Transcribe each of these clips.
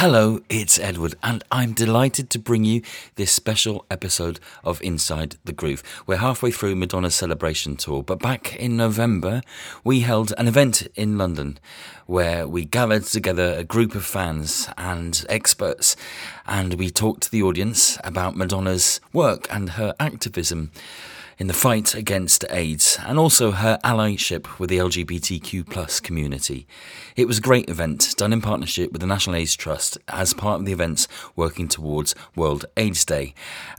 Hello, it's Edward, and I'm delighted to bring you this special episode of Inside the Groove. We're halfway through Madonna's celebration tour, but back in November, we held an event in London where we gathered together a group of fans and experts, and we talked to the audience about Madonna's work and her activism in the fight against AIDS and also her allyship with the LGBTQ plus community. It was a great event done in partnership with the National AIDS Trust as part of the events working towards World AIDS Day.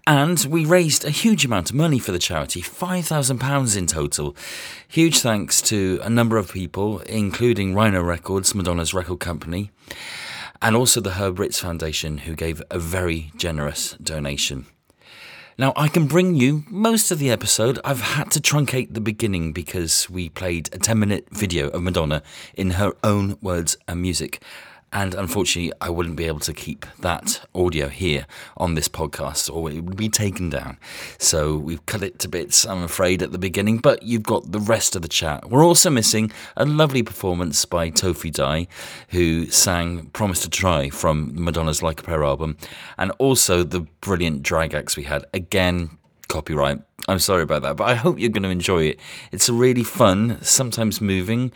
And we raised a huge amount of money for the charity, £5,000 in total. Huge thanks to a number of people, including Rhino Records, Madonna's record company, and also the Herb Ritts Foundation, who gave a very generous donation. Now, I can bring you most of the episode. I've had to truncate the beginning because we played a 10 minute video of Madonna in her own words and music. And unfortunately, I wouldn't be able to keep that audio here on this podcast, or it would be taken down. So we've cut it to bits, I'm afraid, at the beginning, but you've got the rest of the chat. We're also missing a lovely performance by Tofi Dai, who sang Promise to Try from Madonna's Like a Prayer album, and also the brilliant drag acts we had. Again, copyright. I'm sorry about that, but I hope you're going to enjoy it. It's a really fun, sometimes moving,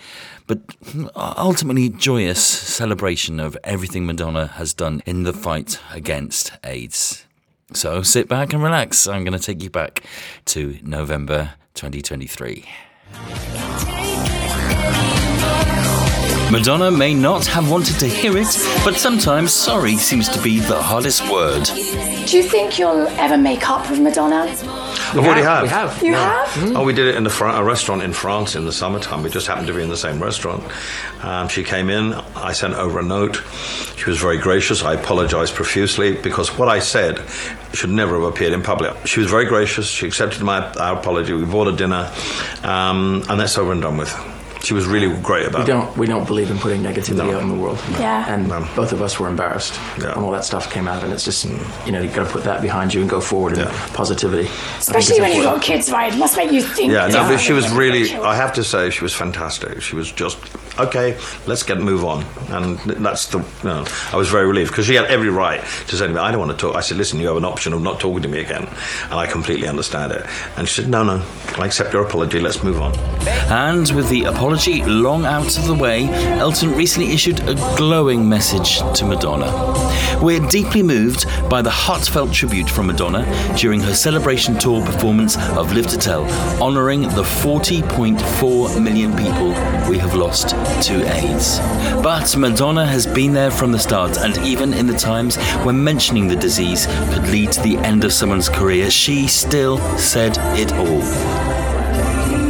but ultimately joyous celebration of everything Madonna has done in the fight against AIDS. So sit back and relax. I'm going to take you back to November 2023. Madonna may not have wanted to hear it, but sometimes sorry seems to be the hardest word. Do you think you'll ever make up with Madonna? We already have. We have. You yeah. have? Oh, we did it in the fr- a restaurant in France in the summertime. We just happened to be in the same restaurant. Um, she came in. I sent over a note. She was very gracious. I apologized profusely because what I said should never have appeared in public. She was very gracious. She accepted my our apology. We bought a dinner, um, and that's over and done with. She was really great about We it. don't we don't believe in putting negativity No. out in the world. Yeah. And No. both of us were embarrassed Yeah. when all that stuff came out, and it's just you know you've got to put that behind you and go forward in Yeah. positivity. Especially when you've got kids, right? It must make you think. Yeah, no, but she was really. I have to say, she was fantastic. She was just okay. Let's get move on, and that's the. You know, I was very relieved because she had every right to say to me, "I don't want to talk." I said, "Listen, you have an option of not talking to me again," and I completely understand it. And she said, "No, no, I accept your apology. Let's move on." And with the apology long out of the way, Elton recently issued a glowing message to Madonna. We're deeply moved by the heartfelt tribute from Madonna during her celebration tour performance of Live to Tell, honouring the 40.4 million people we have lost to AIDS. But Madonna has been there from the start, and even in the times when mentioning the disease could lead to the end of someone's career, she still said it all.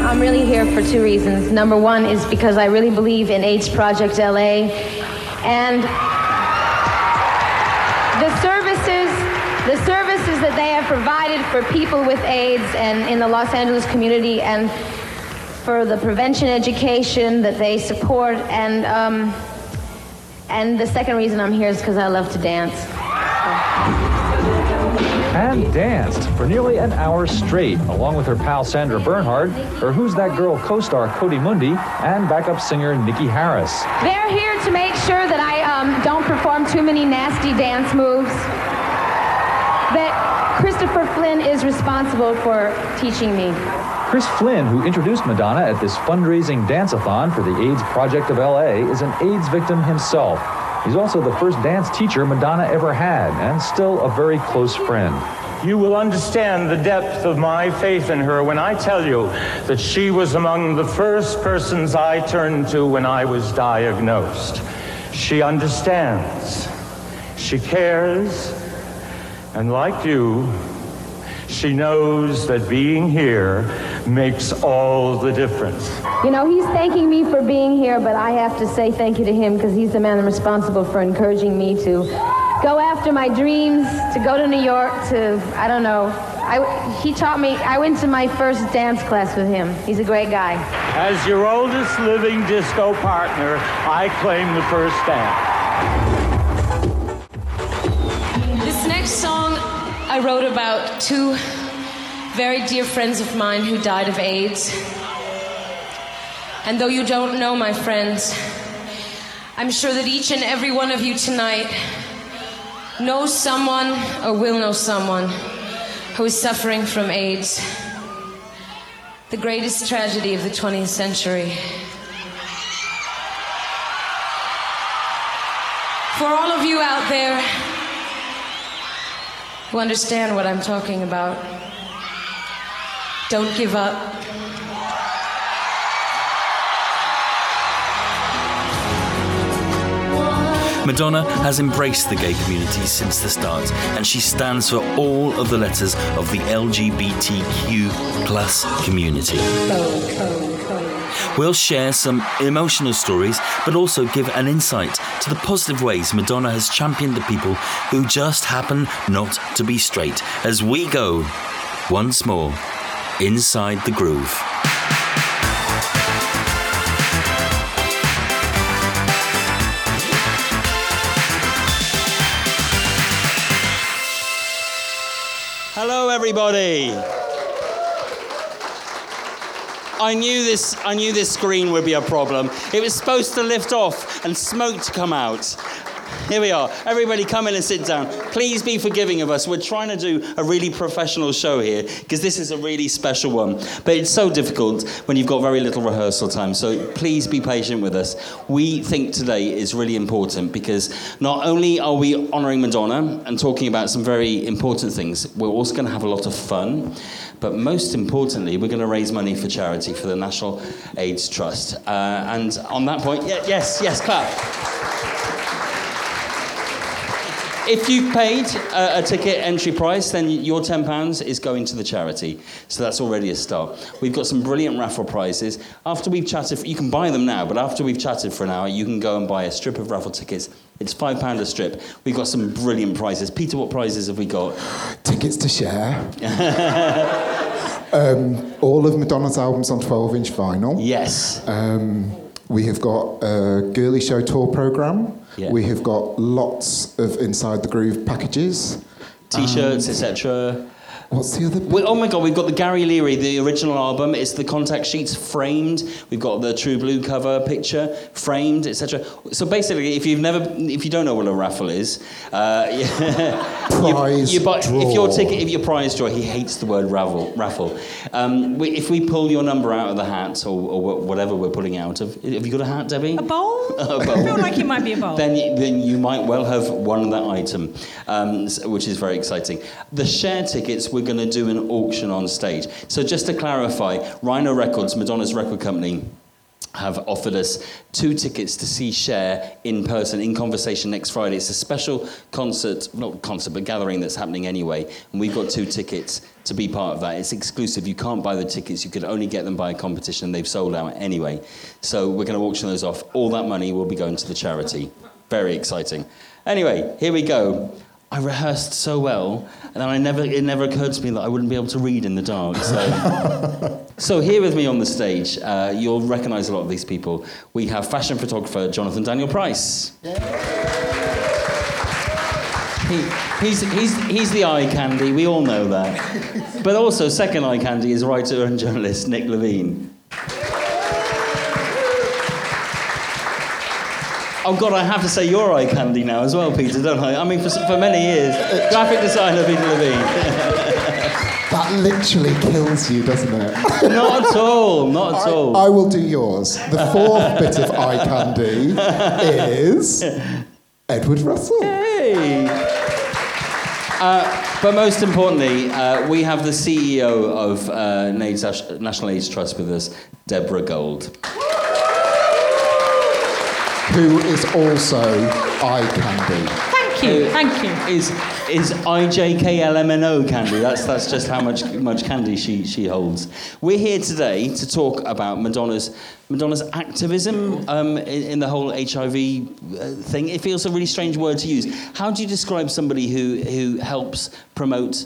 I'm really here for two reasons. Number one is because I really believe in AIDS Project LA and the services, the services that they have provided for people with AIDS and in the Los Angeles community and for the prevention education that they support and um, and the second reason I'm here is because I love to dance. and danced for nearly an hour straight, along with her pal Sandra Bernhard, her Who's That Girl co-star Cody Mundy, and backup singer Nikki Harris. They're here to make sure that I um, don't perform too many nasty dance moves. That Christopher Flynn is responsible for teaching me. Chris Flynn, who introduced Madonna at this fundraising dance-a-thon for the AIDS Project of LA, is an AIDS victim himself. He's also the first dance teacher Madonna ever had, and still a very close friend. You will understand the depth of my faith in her when I tell you that she was among the first persons I turned to when I was diagnosed. She understands, she cares, and like you, she knows that being here makes all the difference. You know, he's thanking me for being here, but I have to say thank you to him because he's the man responsible for encouraging me to go after my dreams, to go to New York, to, I don't know. I, he taught me, I went to my first dance class with him. He's a great guy. As your oldest living disco partner, I claim the first dance. This next song I wrote about two very dear friends of mine who died of AIDS. And though you don't know my friends, I'm sure that each and every one of you tonight knows someone or will know someone who is suffering from AIDS, the greatest tragedy of the 20th century. For all of you out there who understand what I'm talking about, don't give up. Madonna has embraced the gay community since the start, and she stands for all of the letters of the LGBTQ plus community. We'll share some emotional stories, but also give an insight to the positive ways Madonna has championed the people who just happen not to be straight as we go once more inside the groove. Hello, everybody. I knew this. I knew this screen would be a problem. It was supposed to lift off and smoke to come out. Here we are. Everybody, come in and sit down. Please be forgiving of us. We're trying to do a really professional show here because this is a really special one. But it's so difficult when you've got very little rehearsal time. So please be patient with us. We think today is really important because not only are we honouring Madonna and talking about some very important things, we're also going to have a lot of fun. But most importantly, we're going to raise money for charity for the National AIDS Trust. Uh, and on that point, yeah, yes, yes, clap. If you've paid a, a ticket entry price, then your £10 is going to the charity. So that's already a start. We've got some brilliant raffle prizes. After we've chatted, you can buy them now, but after we've chatted for an hour, you can go and buy a strip of raffle tickets. It's £5 a strip. We've got some brilliant prizes. Peter, what prizes have we got? Tickets to Cher. um, all of Madonna's albums on 12 inch vinyl. Yes. Um, we have got a Girly Show tour program. Yeah. We have got lots of Inside the Groove packages. T-shirts, Um, etc. What's the other? We, oh my god, we've got the Gary Heery, the original album. It's the contact sheets framed. We've got the True Blue cover picture framed, etc. So basically, if you've never, if you don't know what a raffle is, uh, Prize you, you buy, if your ticket, if your prize draw, he hates the word raffle. Raffle. Um, we, if we pull your number out of the hat or, or whatever we're pulling out of, have you got a hat, Debbie? A bowl? A bowl. I feel like it might be a bowl. Then, you- then you might well have won that item, um, which is very exciting. The Cher tickets, we're going to do an auction on stage. So just to clarify, Rhino Records, Madonna's record company, have offered us two tickets to see Cher in person, in conversation next Friday. It's a special concert, not concert, but gathering that's happening anyway. And we've got two tickets to be part of that. It's exclusive. You can't buy the tickets. You could only get them by a competition. They've sold out anyway. So we're going to auction those off. All that money will be going to the charity. Very exciting. Anyway, here we go. I rehearsed so well, and I never, it never occurred to me that I wouldn't be able to read in the dark. So. So here with me on the stage, uh, you'll recognise a lot of these people. We have fashion photographer Jonathan Daniel Price. Yeah. He, he's, he's, he's the eye candy, we all know that. But also, second eye candy is writer and journalist Nick Levine. Oh God, I have to say your eye candy now as well, Peter, don't I? I mean, for, for many years, graphic designer Peter Levine. That literally kills you, doesn't it? not at all, not at I, all. I will do yours. The fourth bit of eye candy is Edward Russell. Hey! Uh, but most importantly, uh, we have the CEO of uh, National AIDS Trust with us, Deborah Gold. Who is also eye candy. Thank you, thank you. Is is IJKLMNO candy? That's that's just how much much candy she she holds. We're here today to talk about Madonna's Madonna's activism um, in, in the whole HIV uh, thing. It feels a really strange word to use. How do you describe somebody who who helps promote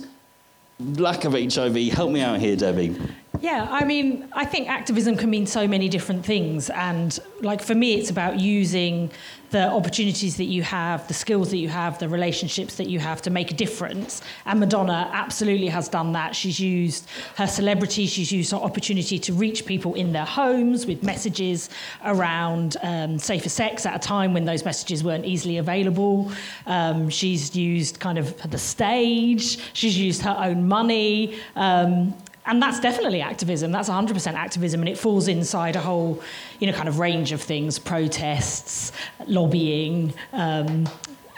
lack of HIV? Help me out here, Debbie. Yeah, I mean, I think activism can mean so many different things. And like for me, it's about using the opportunities that you have, the skills that you have, the relationships that you have to make a difference. And Madonna absolutely has done that. She's used her celebrity, she's used her opportunity to reach people in their homes with messages around um, safer sex at a time when those messages weren't easily available. Um, she's used kind of the stage, she's used her own money. Um, and that's definitely activism. That's 100% activism, and it falls inside a whole, you know, kind of range of things: protests, lobbying, um,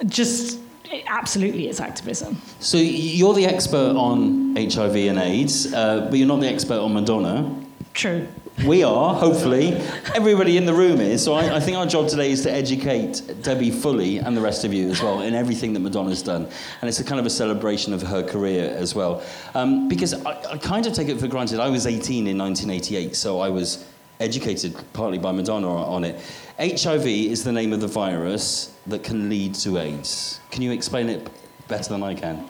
just absolutely, it's activism. So you're the expert on HIV and AIDS, uh, but you're not the expert on Madonna. True. We are, hopefully. Everybody in the room is. So I, I, think our job today is to educate Debbie fully and the rest of you as well in everything that Madonna's done. And it's a kind of a celebration of her career as well. Um, because I, I kind of take it for granted. I was 18 in 1988, so I was educated partly by Madonna on it. HIV is the name of the virus that can lead to AIDS. Can you explain it better than I can?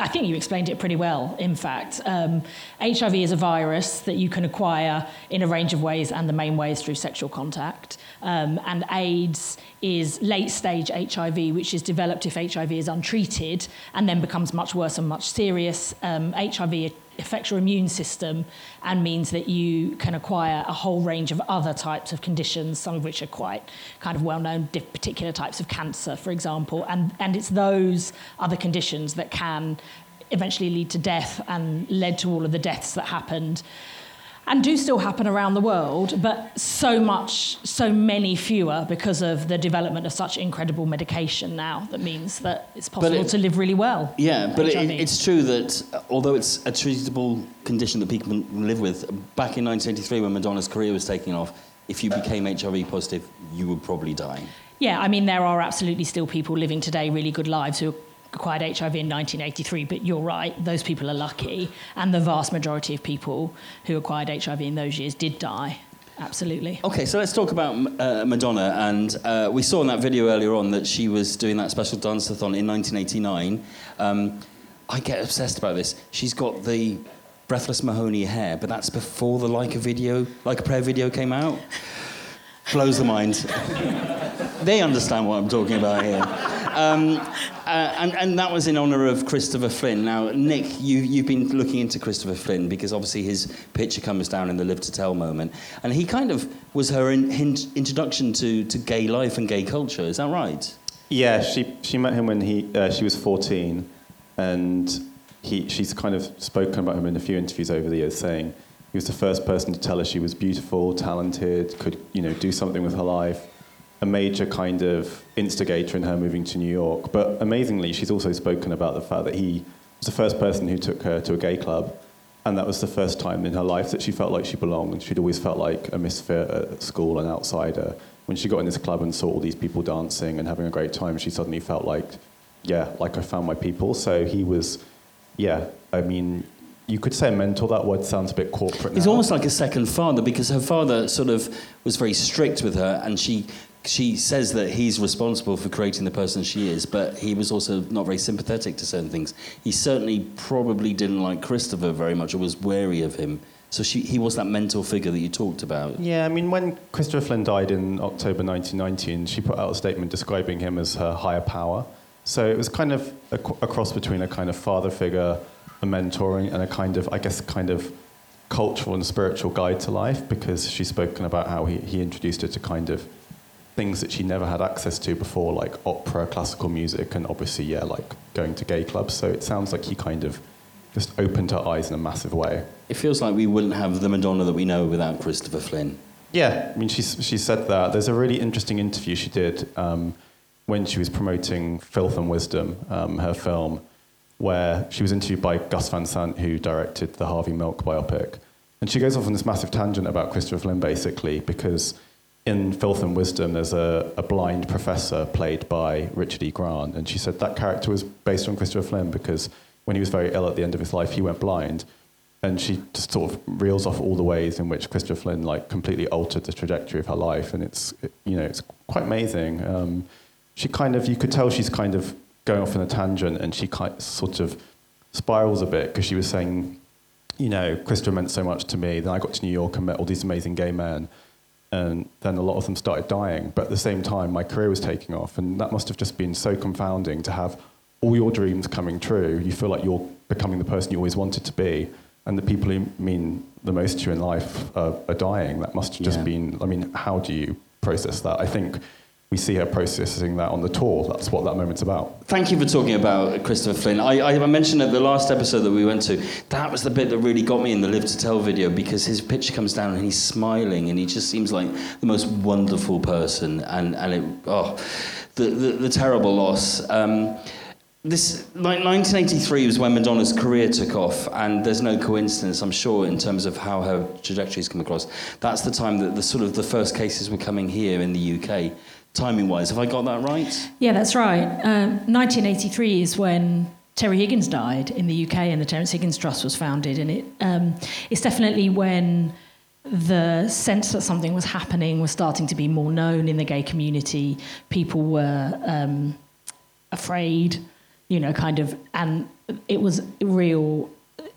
I think you explained it pretty well, in fact. Um, HIV is a virus that you can acquire in a range of ways, and the main way is through sexual contact. Um, and AIDS is late stage HIV, which is developed if HIV is untreated and then becomes much worse and much serious. Um, HIV affects your immune system and means that you can acquire a whole range of other types of conditions, some of which are quite kind of well known, particular types of cancer, for example. And, and it's those other conditions that can eventually lead to death and led to all of the deaths that happened and do still happen around the world, but so much, so many fewer because of the development of such incredible medication now that means that it's possible it, to live really well. Yeah, but it, it's true that uh, although it's a treatable condition that people live with, back in 1983 when Madonna's career was taking off, if you became HIV positive, you would probably die. Yeah, I mean, there are absolutely still people living today really good lives who acquired HIV in 1983, but you're right, those people are lucky. And the vast majority of people who acquired HIV in those years did die. Absolutely. Okay, so let's talk about uh, Madonna. And uh, we saw in that video earlier on that she was doing that special dance-a-thon in 1989. Um, I get obsessed about this. She's got the Breathless Mahoney hair, but that's before the Like a video, Like a Prayer video came out. Blows the mind. they understand what I'm talking about here. Um, uh, and, and that was in honour of Christopher Flynn. Now, Nick, you, you've been looking into Christopher Flynn because obviously his picture comes down in the Live to Tell moment. And he kind of was her in, in, introduction to, to gay life and gay culture. Is that right? Yeah, she, she met him when he, uh, she was 14. And he, she's kind of spoken about him in a few interviews over the years, saying he was the first person to tell her she was beautiful, talented, could you know, do something with her life a major kind of instigator in her moving to New York. But amazingly, she's also spoken about the fact that he was the first person who took her to a gay club. And that was the first time in her life that she felt like she belonged. She'd always felt like a misfit at school, an outsider. When she got in this club and saw all these people dancing and having a great time, she suddenly felt like, yeah, like I found my people. So he was, yeah, I mean, you could say a mentor. That word sounds a bit corporate. He's almost like a second father because her father sort of was very strict with her, and she she says that he's responsible for creating the person she is, but he was also not very sympathetic to certain things. He certainly probably didn't like Christopher very much or was wary of him. So she, he was that mentor figure that you talked about. Yeah, I mean, when Christopher Flynn died in October 1919, she put out a statement describing him as her higher power. So it was kind of a, a cross between a kind of father figure, a mentoring, and a kind of, I guess, kind of cultural and spiritual guide to life because she's spoken about how he, he introduced her to kind of things that she never had access to before, like opera, classical music, and obviously, yeah, like going to gay clubs. So it sounds like he kind of just opened her eyes in a massive way. It feels like we wouldn't have the Madonna that we know without Christopher Flynn. Yeah, I mean, she, she said that. There's a really interesting interview she did um, when she was promoting Filth and Wisdom, um, her film, where she was interviewed by Gus Van Sant, who directed the Harvey Milk biopic. And she goes off on this massive tangent about Christopher Flynn, basically, because in Filth and Wisdom, there's a, a, blind professor played by Richard E. Grant, and she said that character was based on Christopher Flynn because when he was very ill at the end of his life, he went blind. And she just sort of reels off all the ways in which Christopher Flynn like completely altered the trajectory of her life, and it's you know it's quite amazing. Um, she kind of you could tell she's kind of going off in a tangent, and she kind of, sort of spirals a bit because she was saying you know, Christopher meant so much to me. Then I got to New York and met all these amazing gay men. And then a lot of them started dying. But at the same time, my career was taking off. And that must have just been so confounding to have all your dreams coming true. You feel like you're becoming the person you always wanted to be. And the people who mean the most to you in life are, are dying. That must have just Yeah. been, I mean, how do you process that? I think we see her processing that on the tour. That's what that moment's about. Thank you for talking about Christopher Flynn. I, I mentioned at the last episode that we went to, that was the bit that really got me in the Live to Tell video because his picture comes down and he's smiling and he just seems like the most wonderful person. And, and it, oh, the, the, the terrible loss. Um, this like 1983 was when Madonna's career took off, and there's no coincidence, I'm sure, in terms of how her trajectory's come across. That's the time that the sort of the first cases were coming here in the UK, timing-wise. Have I got that right? Yeah, that's right. Um, 1983 is when Terry Higgins died in the UK and the Terence Higgins Trust was founded. And it, um, it's definitely when the sense that something was happening was starting to be more known in the gay community. People were um, afraid, you know, kind of, and it was real,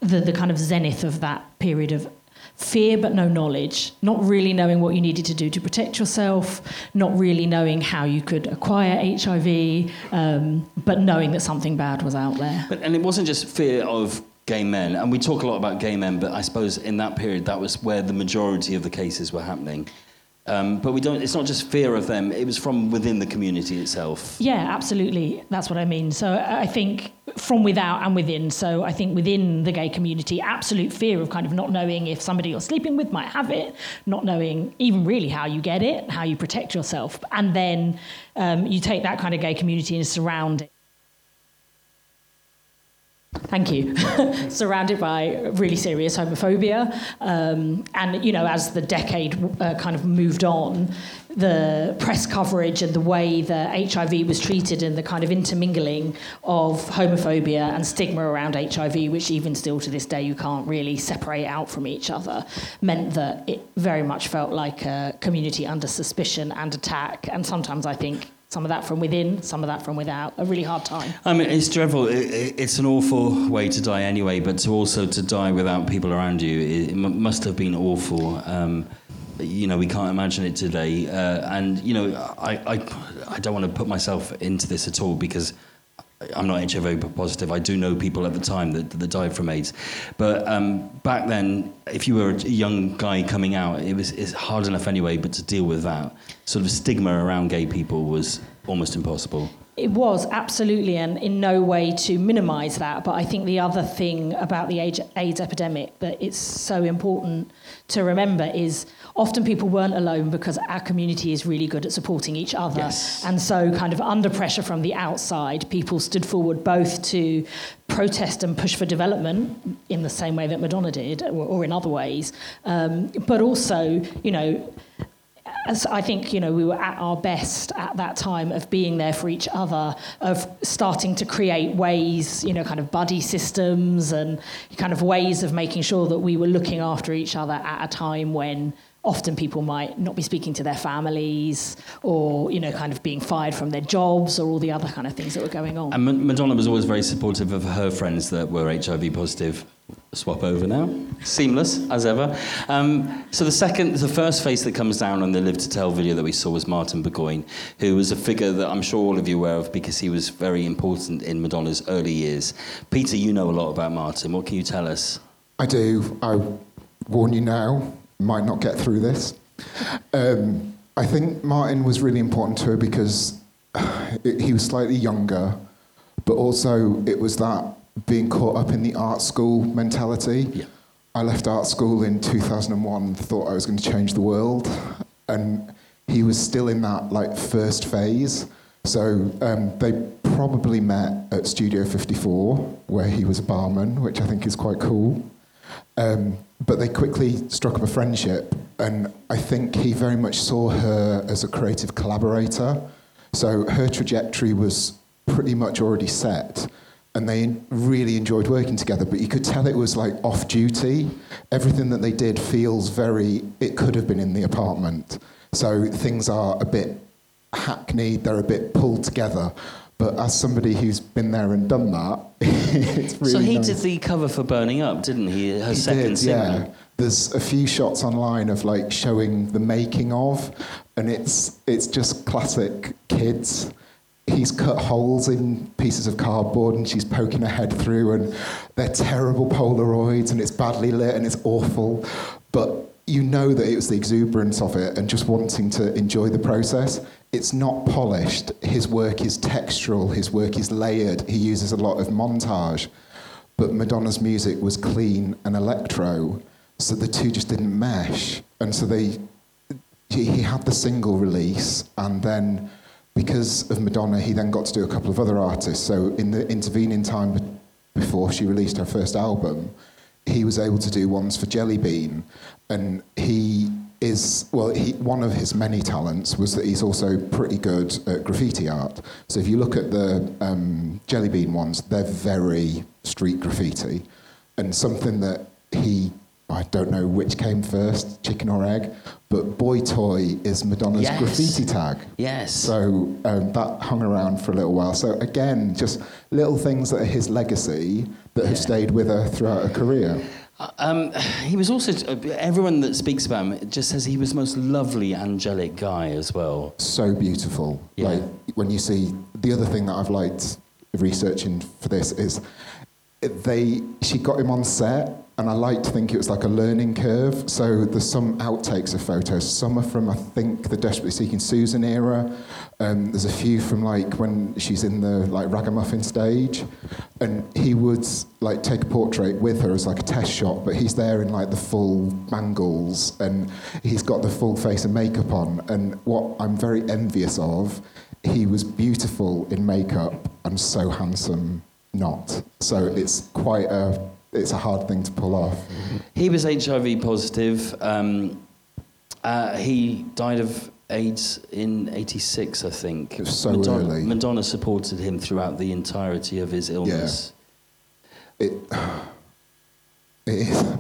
the, the kind of zenith of that period of fear but no knowledge, not really knowing what you needed to do to protect yourself, not really knowing how you could acquire HIV, um, but knowing that something bad was out there. But, and it wasn't just fear of gay men, and we talk a lot about gay men, but I suppose in that period that was where the majority of the cases were happening. Um, but we don't. It's not just fear of them; it was from within the community itself. Yeah, absolutely. That's what I mean. So I think from without and within. So I think within the gay community, absolute fear of kind of not knowing if somebody you're sleeping with might have it, not knowing even really how you get it, how you protect yourself. And then um, you take that kind of gay community and surround it. Thank you. Surrounded by really serious homophobia. Um, and, you know, as the decade uh, kind of moved on, the press coverage and the way that HIV was treated and the kind of intermingling of homophobia and stigma around HIV, which even still to this day you can't really separate out from each other, meant that it very much felt like a community under suspicion and attack. And sometimes I think some of that from within, some of that from without. A really hard time. I mean, it's dreadful. It, it, it's an awful way to die anyway, but to also to die without people around you, it, it must have been awful. Um, you know, we can't imagine it today. Uh, and, you know, I, I, I don't want to put myself into this at all because I'm not HIV positive. I do know people at the time that, that died from AIDS. But um, back then, if you were a young guy coming out, it was it's hard enough anyway, but to deal with that sort of stigma around gay people was almost impossible. It was absolutely, and in no way to minimise that. But I think the other thing about the AIDS epidemic that it's so important to remember is often people weren't alone because our community is really good at supporting each other. Yes. And so, kind of under pressure from the outside, people stood forward both to protest and push for development in the same way that Madonna did, or, or in other ways, um, but also, you know, as I think you know we were at our best at that time of being there for each other, of starting to create ways, you know, kind of buddy systems and kind of ways of making sure that we were looking after each other at a time when often people might not be speaking to their families or you know kind of being fired from their jobs or all the other kind of things that were going on. And Madonna was always very supportive of her friends that were HIV positive. Swap over now, seamless as ever. Um, so the second, the first face that comes down on the Live to Tell video that we saw was Martin Burgoyne, who was a figure that I'm sure all of you are aware of because he was very important in Madonna's early years. Peter, you know a lot about Martin. What can you tell us? I do. I warn you now, might not get through this. Um, I think Martin was really important to her because it, he was slightly younger, but also it was that being caught up in the art school mentality. Yeah. I left art school in 2001, thought I was going to change the world, and he was still in that like first phase. So um, they probably met at Studio 54, where he was a barman, which I think is quite cool. Um, but they quickly struck up a friendship, and I think he very much saw her as a creative collaborator. So her trajectory was pretty much already set, and they really enjoyed working together. But you could tell it was like off duty. Everything that they did feels very, it could have been in the apartment. So things are a bit hackneyed, they're a bit pulled together. But as somebody who's been there and done that, it's really so he nice. did the cover for Burning Up, didn't he? Her He second did, single. yeah. There's a few shots online of like showing the making of, and it's it's just classic kids. He's cut holes in pieces of cardboard, and she's poking her head through, and they're terrible Polaroids, and it's badly lit, and it's awful. But you know that it was the exuberance of it, and just wanting to enjoy the process. It's not polished. His work is textural. His work is layered. He uses a lot of montage but Madonna's music was clean and electro, so the two just didn't mesh. And so they, he he had the single release, and then because of Madonna, he then got to do a couple of other artists. So in the intervening time before she released her first album, he was able to do ones for Jelly Bean, and he is well. He, one of his many talents was that he's also pretty good at graffiti art. So if you look at the um, Jelly Bean ones, they're very street graffiti, and something that he. I don't know which came first, chicken or egg, but Boy Toy is Madonna's Yes. graffiti tag. Yes. So um, that hung around for a little while. So again, just little things that are his legacy that have stayed with her throughout her career. Um, he was also everyone that speaks about him just says he was the most lovely, angelic guy as well. So beautiful. Yeah. Like when you see the other thing that I've liked researching for this is they she got him on set and I like to think it was like a learning curve. So there's some outtakes of photos. Some are from I think the Desperately Seeking Susan era. Um, there's a few from like when she's in the like ragamuffin stage, and he would like take a portrait with her as like a test shot, but he's there in like the full bangles and he's got the full face of makeup on. And what I'm very envious of, he was beautiful in makeup and so handsome not. So it's quite a it's a hard thing to pull off. He was HIV positive. Um, uh, he died of AIDS in '86, I think. It was so Madonna, early. Madonna supported him throughout the entirety of his illness. Yeah. It it is.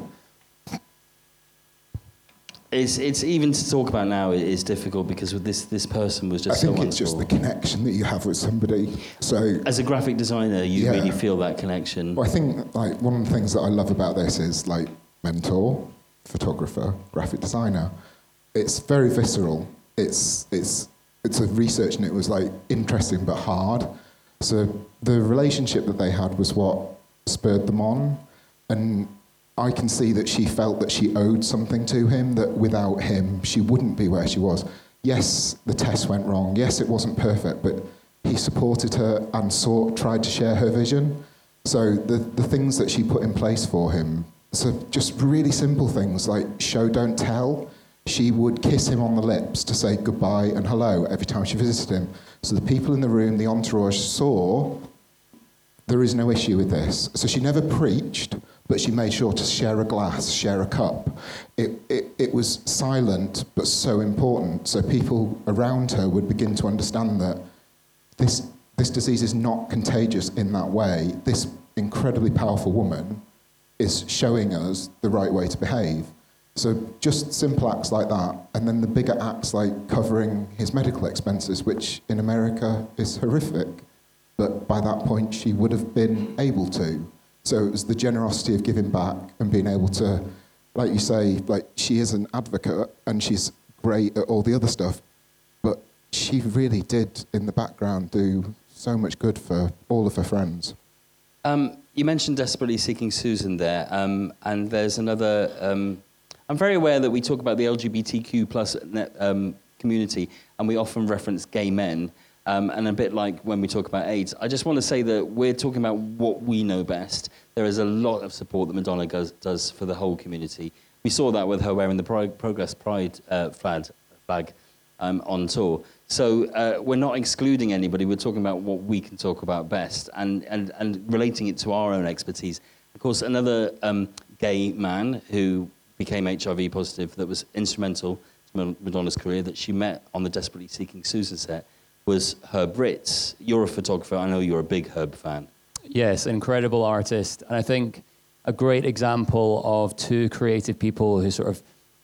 It's, it's even to talk about now is difficult because with this this person was just. I think so it's just the connection that you have with somebody. So As a graphic designer, you Yeah. really feel that connection. Well, I think like one of the things that I love about this is like mentor, photographer, graphic designer. It's very visceral. It's it's it's a research and it was like interesting but hard. So the relationship that they had was what spurred them on, and I can see that she felt that she owed something to him. That without him, she wouldn't be where she was. Yes, the test went wrong. Yes, it wasn't perfect, but he supported her and sought, tried to share her vision. So the, the things that she put in place for him, so just really simple things like show, don't tell. She would kiss him on the lips to say goodbye and hello every time she visited him. So the people in the room, the entourage saw there is no issue with this. So she never preached, but she made sure to share a glass, share a cup. It, it, it was silent, but so important. So people around her would begin to understand that this, this disease is not contagious in that way. This incredibly powerful woman is showing us the right way to behave. So just simple acts like that, and then the bigger acts like covering his medical expenses, which in America is horrific. But by that point, she would have been able to. So it was the generosity of giving back and being able to, like you say, like she is an advocate and she's great at all the other stuff, but she really did in the background do so much good for all of her friends. Um, you mentioned desperately seeking Susan there, um, and there's another. Um, I'm very aware that we talk about the LGBTQ plus um, community, and we often reference gay men. Um, and a bit like when we talk about AIDS, I just want to say that we're talking about what we know best. There is a lot of support that Madonna goes, does for the whole community. We saw that with her wearing the Progress Pride uh, flag, flag um, on tour. So uh, we're not excluding anybody. We're talking about what we can talk about best and, and, and relating it to our own expertise. Of course, another um, gay man who became HIV positive that was instrumental to Madonna's career that she met on the Desperately Seeking Susan set was Herb Ritts. You're a photographer. I know you're a big Herb fan. Yes, incredible artist. And I think a great example of two creative people who sort of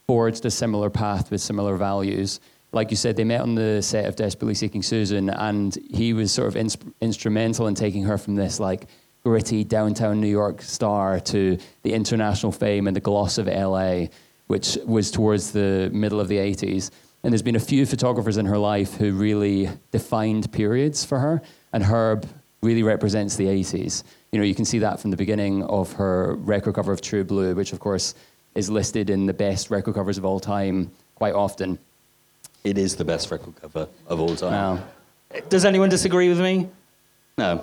forged a similar path with similar values. like you said, they met on the set of Desperately Seeking Susan, and he was sort of ins- instrumental in taking her from this like gritty downtown New York star to the international fame and the gloss of LA, which was towards the middle of the 80s. And there's been a few photographers in her life who really defined periods for her, and Herb really represents the 80s. You know, you can see that from the beginning of her record cover of True Blue, which of course is listed in the best record covers of all time quite often. It is the best record cover of all time. Does anyone disagree with me? No.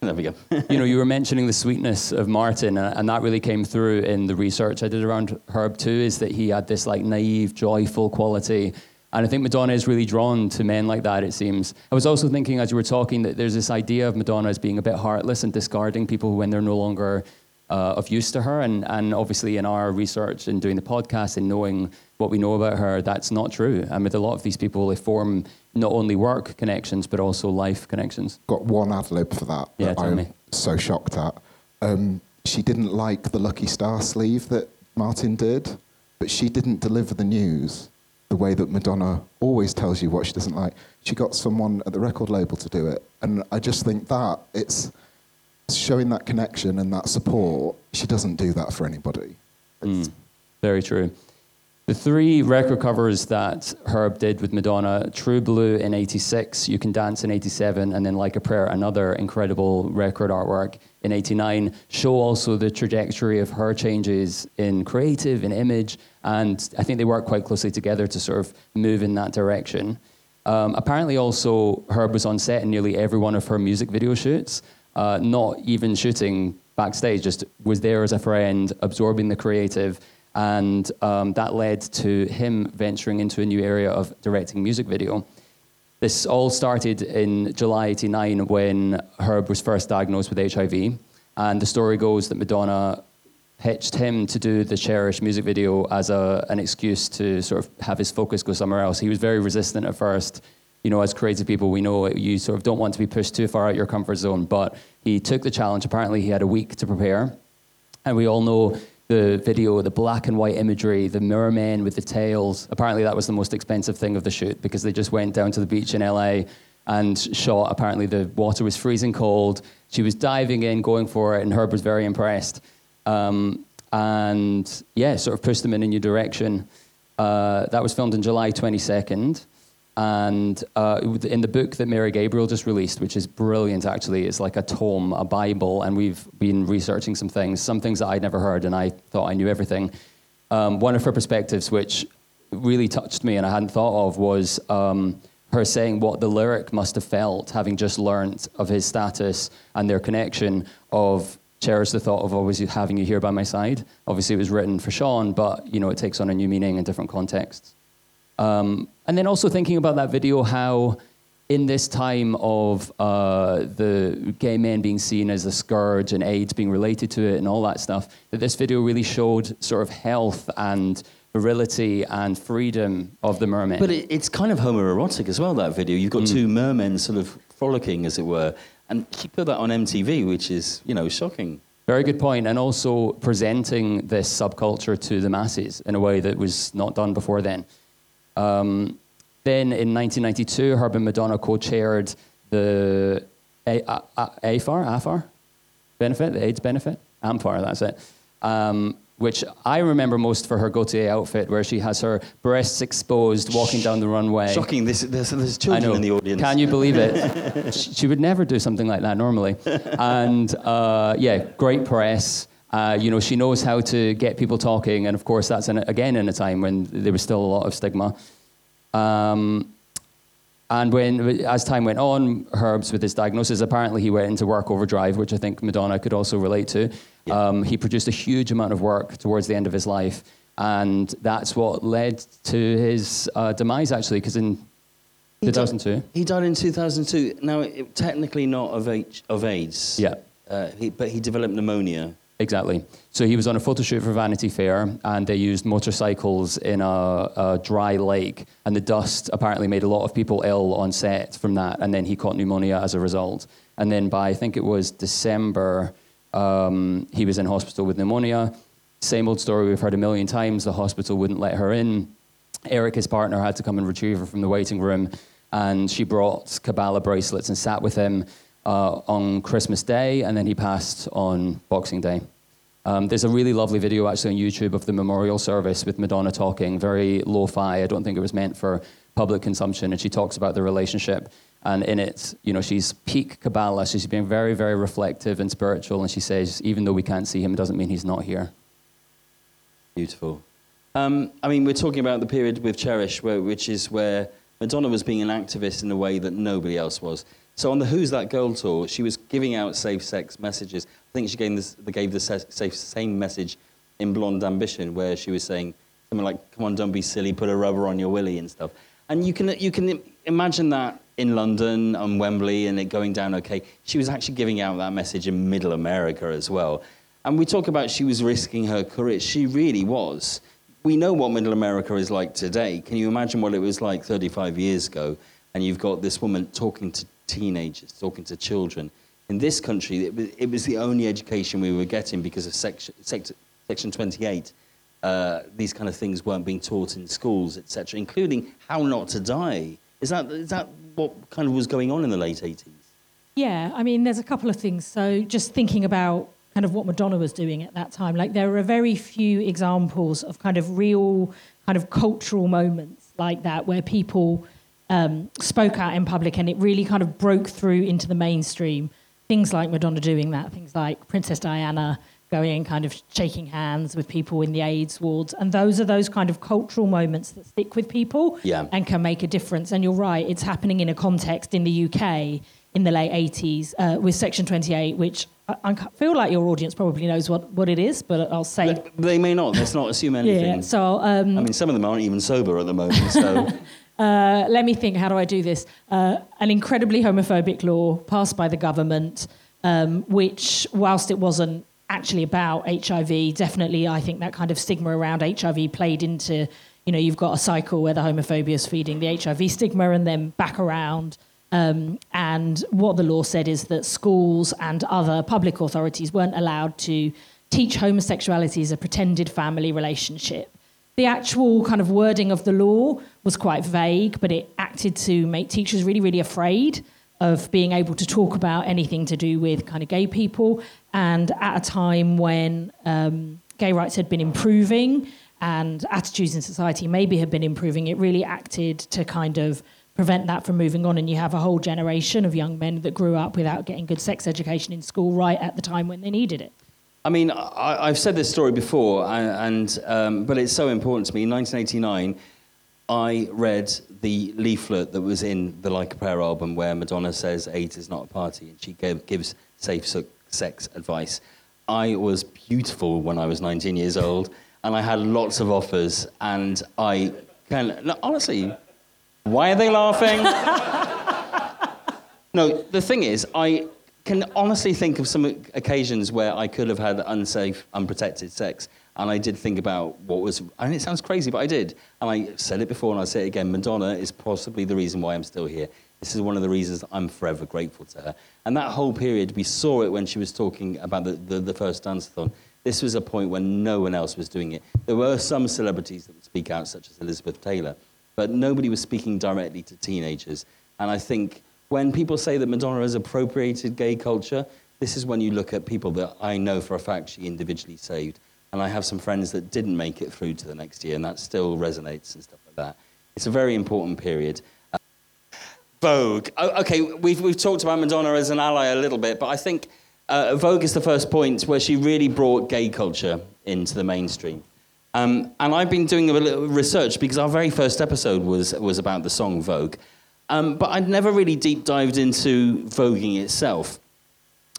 There we go. you know, you were mentioning the sweetness of Martin, and, and that really came through in the research I did around Herb too. Is that he had this like naive, joyful quality, and I think Madonna is really drawn to men like that. It seems. I was also thinking as you were talking that there's this idea of Madonna as being a bit heartless and discarding people when they're no longer uh, of use to her, and and obviously in our research and doing the podcast and knowing what we know about her, that's not true. And with a lot of these people, they form not only work connections but also life connections. Got one ad lib for that. Yeah, that I'm me. so shocked at. Um, she didn't like the Lucky Star sleeve that Martin did, but she didn't deliver the news the way that Madonna always tells you what she doesn't like. She got someone at the record label to do it, and I just think that it's showing that connection and that support. She doesn't do that for anybody. Mm, very true. The three record covers that Herb did with Madonna True Blue in 86, You Can Dance in 87, and then Like a Prayer, another incredible record artwork in 89, show also the trajectory of her changes in creative, in image, and I think they work quite closely together to sort of move in that direction. Um, apparently, also, Herb was on set in nearly every one of her music video shoots, uh, not even shooting backstage, just was there as a friend, absorbing the creative. And um, that led to him venturing into a new area of directing music video. This all started in July 89 when Herb was first diagnosed with HIV. And the story goes that Madonna pitched him to do the Cherish music video as a, an excuse to sort of have his focus go somewhere else. He was very resistant at first. You know, as creative people, we know you sort of don't want to be pushed too far out your comfort zone, but he took the challenge. Apparently, he had a week to prepare. And we all know the video, the black and white imagery, the mermen with the tails. Apparently, that was the most expensive thing of the shoot because they just went down to the beach in LA and shot. Apparently, the water was freezing cold. She was diving in, going for it, and Herb was very impressed. Um, and yeah, sort of pushed them in a new direction. Uh, that was filmed in July 22nd. And uh, in the book that Mary Gabriel just released, which is brilliant actually, it's like a tome, a Bible, and we've been researching some things, some things that I'd never heard, and I thought I knew everything. Um, one of her perspectives, which really touched me and I hadn't thought of, was um, her saying what the lyric must have felt, having just learnt of his status and their connection of cherish the thought of always having you here by my side. Obviously, it was written for Sean, but you know it takes on a new meaning in different contexts. Um, and then also thinking about that video, how in this time of uh, the gay men being seen as a scourge and AIDS being related to it and all that stuff, that this video really showed sort of health and virility and freedom of the merman. But it, it's kind of homoerotic as well, that video. You've got two mermen sort of frolicking, as it were. And she put that on MTV, which is, you know, shocking. Very good point. point, and also presenting this subculture to the masses in a way that was not done before then. Um, then in 1992, Herb and Madonna co-chaired the A- A- A- AFAR, AFAR benefit, the AIDS benefit, AMFAR, that's it. Um, which I remember most for her Gaultier outfit, where she has her breasts exposed, walking down the runway. Shocking. There's, there's I children know. in the audience. Can you believe it? she, she would never do something like that normally. And uh, yeah, great press. Uh, you know, she knows how to get people talking, and of course, that's in, again in a time when there was still a lot of stigma. Um, and when, as time went on, Herbs with his diagnosis, apparently he went into work overdrive, which I think Madonna could also relate to. Um, he produced a huge amount of work towards the end of his life, and that's what led to his uh, demise, actually, because in He died- 2002. He died in 2002. Now, it, technically not of, H, of AIDS. Yeah. Uh, he, but he developed pneumonia. Exactly. So he was on a photo shoot for Vanity Fair, and they used motorcycles in a, a dry lake, and the dust apparently made a lot of people ill on set from that, and then he caught pneumonia as a result. And then by I think it was December, um, he was in hospital with pneumonia. Same old story we've heard a million times. The hospital wouldn't let her in. Eric, his partner, had to come and retrieve her from the waiting room, and she brought Kabbalah bracelets and sat with him uh, on Christmas Day, and then he passed on Boxing Day. Um, there's a really lovely video actually on YouTube of the memorial service with Madonna talking, very lo-fi. I don't think it was meant for public consumption, and she talks about the relationship. And in it, you know, she's peak Kabbalah. She's being very, very reflective and spiritual, and she says, even though we can't see him, it doesn't mean he's not here. Beautiful. Um, I mean, we're talking about the period with Cherish, where, which is where Madonna was being an activist in a way that nobody else was. So on the Who's That Girl tour, she was giving out safe-sex messages. I think she gave, this, gave the safe, same message in Blonde Ambition, where she was saying something like, "Come on, don't be silly, put a rubber on your willy" and stuff. And you can you can imagine that in London on Wembley and it going down okay. She was actually giving out that message in Middle America as well. And we talk about she was risking her career. She really was. We know what Middle America is like today. Can you imagine what it was like 35 years ago? And you've got this woman talking to teenagers, talking to children. In this country, it was, it was the only education we were getting because of section, section 28. Uh, these kind of things weren't being taught in schools, etc., including how not to die. Is that, is that what kind of was going on in the late 80s? Yeah, I mean, there's a couple of things. So just thinking about kind of what Madonna was doing at that time, like there are very few examples of kind of real kind of cultural moments like that where people um, spoke out in public and it really kind of broke through into the mainstream. Things like Madonna doing that, things like Princess Diana going and kind of shaking hands with people in the AIDS wards. And those are those kind of cultural moments that stick with people yeah. and can make a difference. And you're right, it's happening in a context in the UK in the late 80s uh, with Section 28, which I, I, feel like your audience probably knows what, what it is, but I'll say. They, they may not. Let's not assume anything. yeah, so, um, I mean, some of them aren't even sober at the moment, so. Uh, let me think, how do I do this? Uh, an incredibly homophobic law passed by the government, um, which, whilst it wasn't actually about HIV, definitely I think that kind of stigma around HIV played into, you know, you've got a cycle where the homophobia is feeding the HIV stigma and then back around. Um, and what the law said is that schools and other public authorities weren't allowed to teach homosexuality as a pretended family relationship. The actual kind of wording of the law was quite vague, but it acted to make teachers really, really afraid of being able to talk about anything to do with kind of gay people. And at a time when um, gay rights had been improving and attitudes in society maybe had been improving, it really acted to kind of prevent that from moving on. And you have a whole generation of young men that grew up without getting good sex education in school right at the time when they needed it. I mean, I, have said this story before, and, um, but it's so important to me. In 1989, I read the leaflet that was in the Like a Prayer album where Madonna says AIDS is not a party, and she gave, gives safe sex advice. I was beautiful when I was 19 years old, and I had lots of offers, and I can no, honestly. Why are they laughing? no, the thing is, I can honestly think of some occasions where I could have had unsafe, unprotected sex. And I did think about what was, and it sounds crazy, but I did. And I said it before and I say it again Madonna is possibly the reason why I'm still here. This is one of the reasons I'm forever grateful to her. And that whole period, we saw it when she was talking about the, the, the first dance-a-thon. This was a point when no one else was doing it. There were some celebrities that would speak out, such as Elizabeth Taylor, but nobody was speaking directly to teenagers. And I think when people say that Madonna has appropriated gay culture, this is when you look at people that I know for a fact she individually saved. And I have some friends that didn't make it through to the next year, and that still resonates and stuff like that. It's a very important period. Uh, Vogue. Okay, we've, we've talked about Madonna as an ally a little bit, but I think uh, Vogue is the first point where she really brought gay culture into the mainstream. Um, and I've been doing a little research because our very first episode was, was about the song Vogue. Um, but I'd never really deep dived into voguing itself.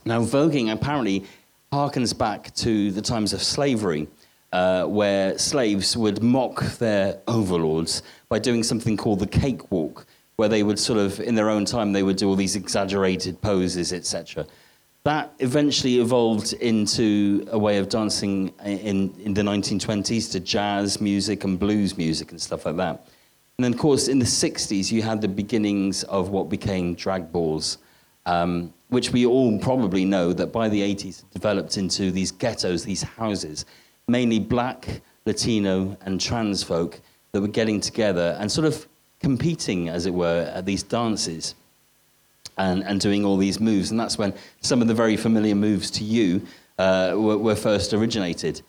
Now, voguing apparently harkens back to the times of slavery, uh, where slaves would mock their overlords by doing something called the cakewalk, where they would sort of, in their own time, they would do all these exaggerated poses, etc. That eventually evolved into a way of dancing in, in the 1920s to jazz music and blues music and stuff like that. And then, of course, in the 60s, you had the beginnings of what became drag balls, um, which we all probably know that by the 80s developed into these ghettos, these houses, mainly black, Latino, and trans folk that were getting together and sort of competing, as it were, at these dances and, and doing all these moves. And that's when some of the very familiar moves to you uh, were, were first originated.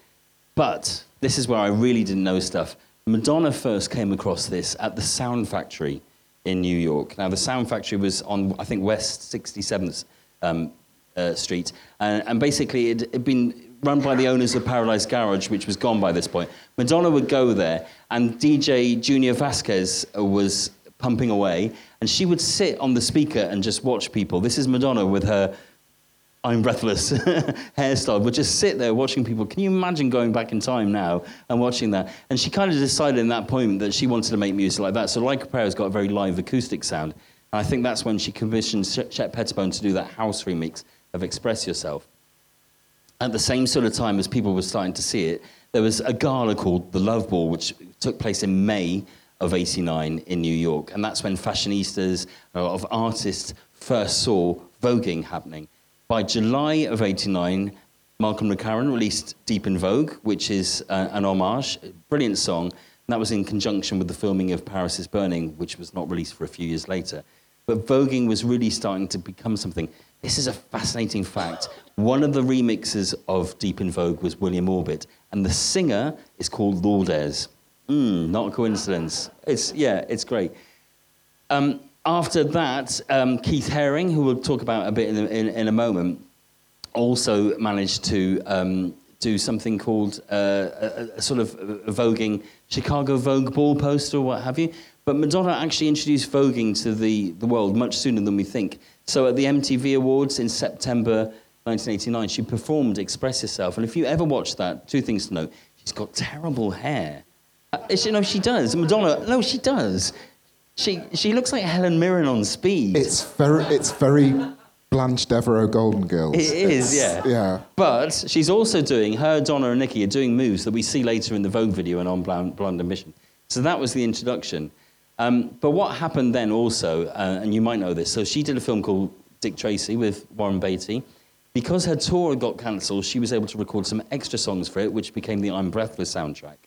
But this is where I really didn't know stuff. Madonna first came across this at the Sound Factory in New York. Now, the Sound Factory was on, I think, West 67th um, uh, Street. And, and basically, it had been run by the owners of Paradise Garage, which was gone by this point. Madonna would go there, and DJ Junior Vasquez was pumping away, and she would sit on the speaker and just watch people. This is Madonna with her I'm breathless hairstyle, would just sit there watching people. Can you imagine going back in time now and watching that? And she kind of decided in that point that she wanted to make music like that. So Like Prayer has got a very live acoustic sound. And I think that's when she commissioned Shep Pettibone to do that house remix of Express Yourself. At the same sort of time as people were starting to see it, there was a gala called the Love Ball, which took place in May of 89 in New York. And that's when fashionistas, a lot of artists first saw voguing happening. By July of 89, Malcolm McLaren released Deep in Vogue, which is uh, an homage, brilliant song. That was in conjunction with the filming of Paris is Burning, which was not released for a few years later. But voguing was really starting to become something. This is a fascinating fact. One of the remixes of Deep in Vogue was William Orbit, and the singer is called Lourdes. Mm, not a coincidence. It's, yeah, it's great. Um, after that, um, Keith Haring, who we'll talk about a bit in, in, in a moment, also managed to um, do something called uh, a, a, sort of voguing Chicago Vogue ball poster or what have you. But Madonna actually introduced voguing to the, the world much sooner than we think. So at the MTV Awards in September 1989, she performed Express Yourself. And if you ever watch that, two things to note. She's got terrible hair. Uh, you know, she does. Madonna, no, she does. She she looks like Helen Mirren on speed. It's very it's very Blanche Devereaux Golden Girls. It is, It's- yeah. Yeah. But she's also doing her, Donna and Nikki are doing moves that we see later in the Vogue video and on Blonde, Blonde Ambition. So that was the introduction. Um, but what happened then also, uh, and you might know this, so she did a film called Dick Tracy with Warren Beatty. Because her tour got cancelled, she was able to record some extra songs for it, which became the I'm Breathless soundtrack.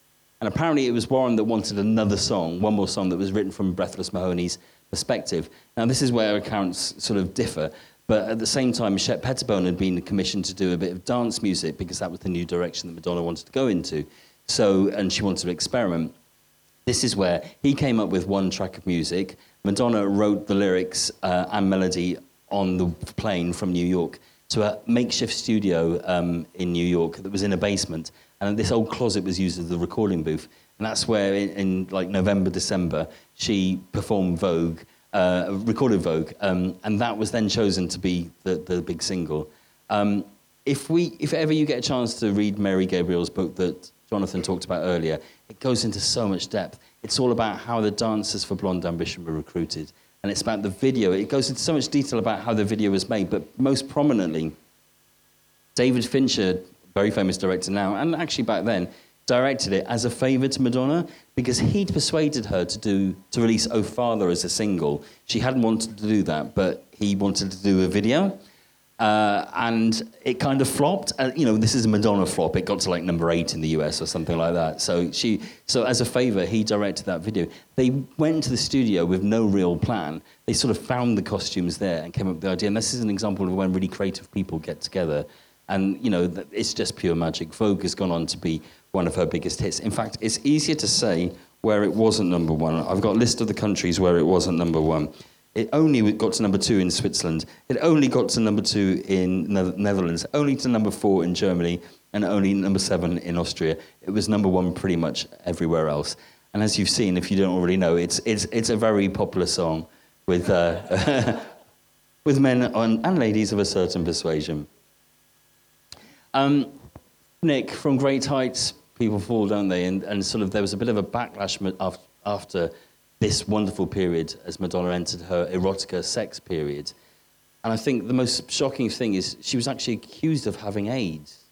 And apparently it was Warren that wanted another song, one more song that was written from Breathless Mahoney's perspective. Now, this is where accounts sort of differ. But at the same time, Shep Pettibone had been commissioned to do a bit of dance music because that was the new direction that Madonna wanted to go into. So, and she wanted to experiment. This is where he came up with one track of music. Madonna wrote the lyrics uh, and melody on the plane from New York to a makeshift studio um, in New York that was in a basement. And this old closet was used as the recording booth. And that's where, in, in like November, December, she performed Vogue, uh, recorded Vogue. Um, and that was then chosen to be the, the big single. Um, if, we, if ever you get a chance to read Mary Gabriel's book that Jonathan talked about earlier, it goes into so much depth. It's all about how the dancers for Blonde Ambition were recruited. And it's about the video. It goes into so much detail about how the video was made, but most prominently, David Fincher, very famous director now, and actually back then, directed it as a favour to Madonna because he'd persuaded her to do to release "Oh Father" as a single. She hadn't wanted to do that, but he wanted to do a video, uh, and it kind of flopped. Uh, you know, this is a Madonna flop. It got to like number eight in the US or something like that. So she, so as a favour, he directed that video. They went to the studio with no real plan. They sort of found the costumes there and came up with the idea. And this is an example of when really creative people get together. And you know, it's just pure magic. Vogue has gone on to be one of her biggest hits. In fact, it's easier to say where it wasn't number one. I've got a list of the countries where it wasn't number one. It only got to number two in Switzerland. It only got to number two in the Netherlands. Only to number four in Germany, and only number seven in Austria. It was number one pretty much everywhere else. And as you've seen, if you don't already know, it's it's it's a very popular song with uh, with men and ladies of a certain persuasion. Um, Nick, from Great Heights, people fall, don't they? And, and sort of there was a bit of a backlash after, this wonderful period as Madonna entered her erotica sex period. And I think the most shocking thing is she was actually accused of having AIDS.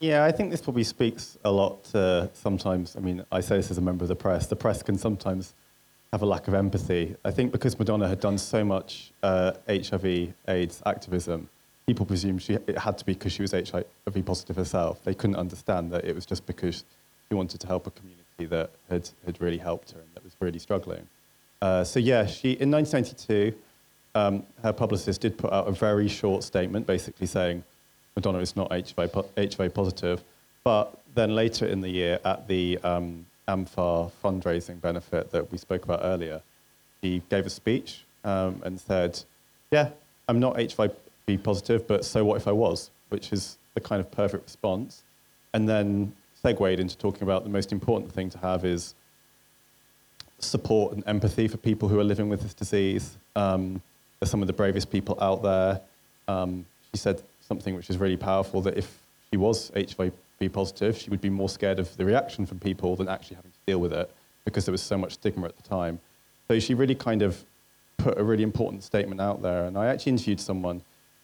Yeah, I think this probably speaks a lot to sometimes. I mean, I say this as a member of the press. The press can sometimes have a lack of empathy. I think because Madonna had done so much uh, HIV/AIDS activism, people presumed she, it had to be because she was HIV positive herself. They couldn't understand that it was just because she wanted to help a community that had, had really helped her and that was really struggling. Uh, so yeah, she in 1992, um, her publicist did put out a very short statement, basically saying Madonna is not HIV, HIV positive. But then later in the year, at the um, AMFAR fundraising benefit that we spoke about earlier, she gave a speech um, and said, "Yeah, I'm not HIV positive, but so what if I was?" Which is the kind of perfect response. And then segued into talking about the most important thing to have is support and empathy for people who are living with this disease. Um, they're some of the bravest people out there. Um, she said something which is really powerful that if she was HIV positive, she would be more scared of the reaction from people than actually having to deal with it because there was so much stigma at the time. So she really kind of put a really important statement out there. And I actually interviewed someone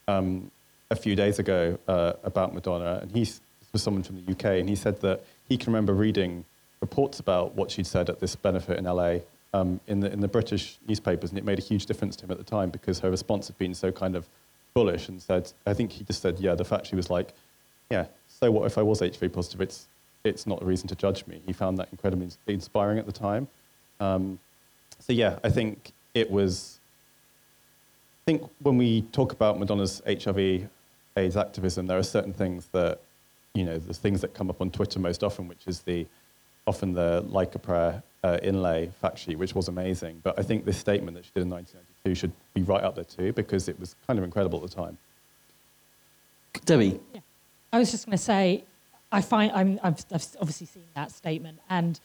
um, a few days ago uh, about Madonna, and he was someone from the UK, and he said that he can remember reading reports about what she'd said at this benefit in LA um, in, the, in the British newspapers, and it made a huge difference to him at the time because her response had been so kind of bullish and said, I think he just said, yeah, the fact she was like, yeah, so what if I was HIV positive? It's, it's not a reason to judge me. He found that incredibly inspiring at the time. Um, so yeah, I think it was, think when we talk about Madonna's HIV AIDS activism, there are certain things that, you know, the things that come up on Twitter most often, which is the, often the like a prayer uh, inlay fact sheet, which was amazing. But I think this statement that she did in 1992 should be right up there too, because it was kind of incredible at the time. Debbie. Yeah. I was just going to say, I find I'm, I've, I've obviously seen that statement, and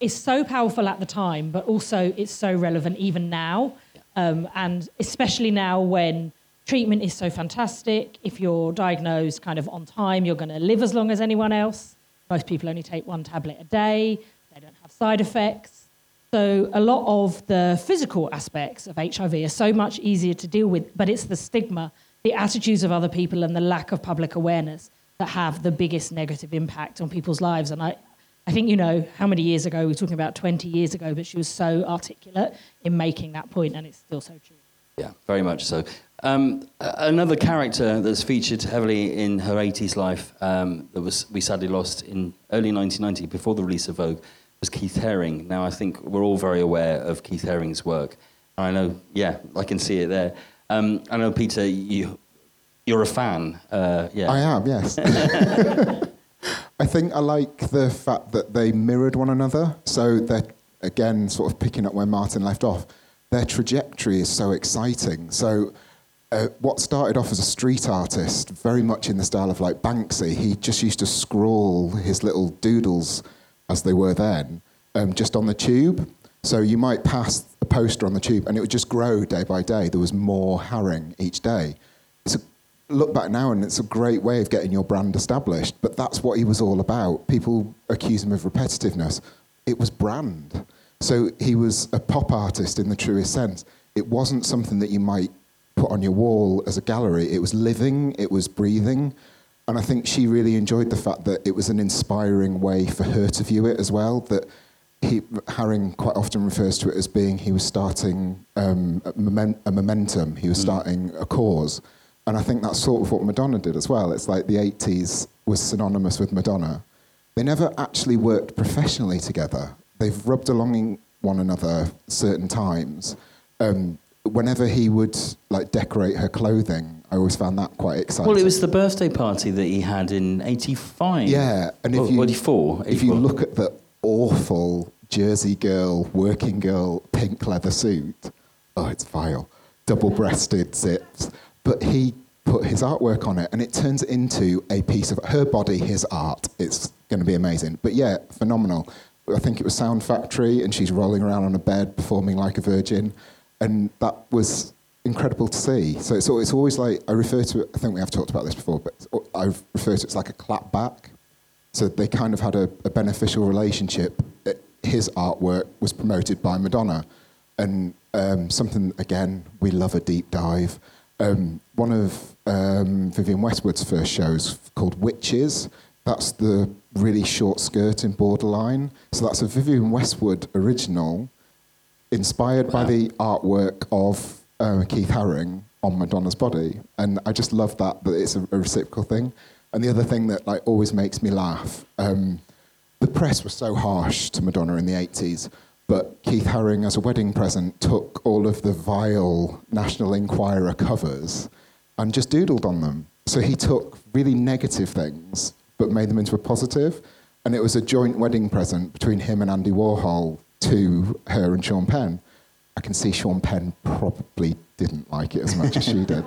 it's so powerful at the time, but also it's so relevant even now, um, and especially now when treatment is so fantastic. If you're diagnosed kind of on time, you're going to live as long as anyone else. Most people only take one tablet a day. They don't have side effects. So a lot of the physical aspects of HIV are so much easier to deal with, but it's the stigma, the attitudes of other people, and the lack of public awareness that have the biggest negative impact on people's lives. And I, I think, you know, how many years ago, we were talking about 20 years ago, but she was so articulate in making that point, and it's still so true. Yeah, very much so. Um, another character that's featured heavily in her 80s life um, that was we sadly lost in early 1990 before the release of Vogue was Keith Haring. Now, I think we're all very aware of Keith Haring's work. I know, yeah, I can see it there. Um, I know, Peter, you, you're a fan. Uh, yeah. I am, yes. I think I like the fact that they mirrored one another. So they're, again, sort of picking up where Martin left off. Their trajectory is so exciting. So uh, what started off as a street artist, very much in the style of like Banksy, he just used to scrawl his little doodles, as they were then, um, just on the tube. So you might pass a poster on the tube and it would just grow day by day. There was more Haring each day. Look back now and it's a great way of getting your brand established, but that's what he was all about. People accuse him of repetitiveness. It was brand. So he was a pop artist in the truest sense. It wasn't something that you might put on your wall as a gallery. It was living, it was breathing. And I think she really enjoyed the fact that it was an inspiring way for her to view it as well. That he, Haring quite often refers to it as being he was starting um, a, moment, a, momentum, he was mm. starting a cause. And I think that's sort of what Madonna did as well. It's like the 80s was synonymous with Madonna. They never actually worked professionally together. They've rubbed along one another certain times. Um, whenever he would like decorate her clothing, I always found that quite exciting. Well, it was the birthday party that he had in '85. Yeah, and if well, you 84, if you look at the awful Jersey girl, working girl, pink leather suit, oh, it's vile. Double-breasted zips, but he put his artwork on it, and it turns into a piece of her body, his art. It's going to be amazing. But yeah, phenomenal. I think it was Sound Factory, and she's rolling around on a bed performing like a virgin and that was incredible to see. So it's, it's always like I refer to it. I think we have talked about this before, but I refer to it as like a clap back. So they kind of had a, a beneficial relationship. His artwork was promoted by Madonna, and um, something again we love a deep dive. Um, one of um, Vivienne Westwood's first shows called Witches. That's the really short skirt in Borderline. So that's a Vivienne Westwood original inspired wow. by the artwork of uh, Keith Haring on Madonna's body, and I just love that that it's a, a, reciprocal thing. And the other thing that like always makes me laugh, um, the press was so harsh to Madonna in the 80s, but Keith Haring, as a wedding present, took all of the vile National Enquirer covers and just doodled on them. So he took really negative things, but made them into a positive. And it was a joint wedding present between him and Andy Warhol to her and Sean Penn. I can see Sean Penn probably didn't like it as much as she did.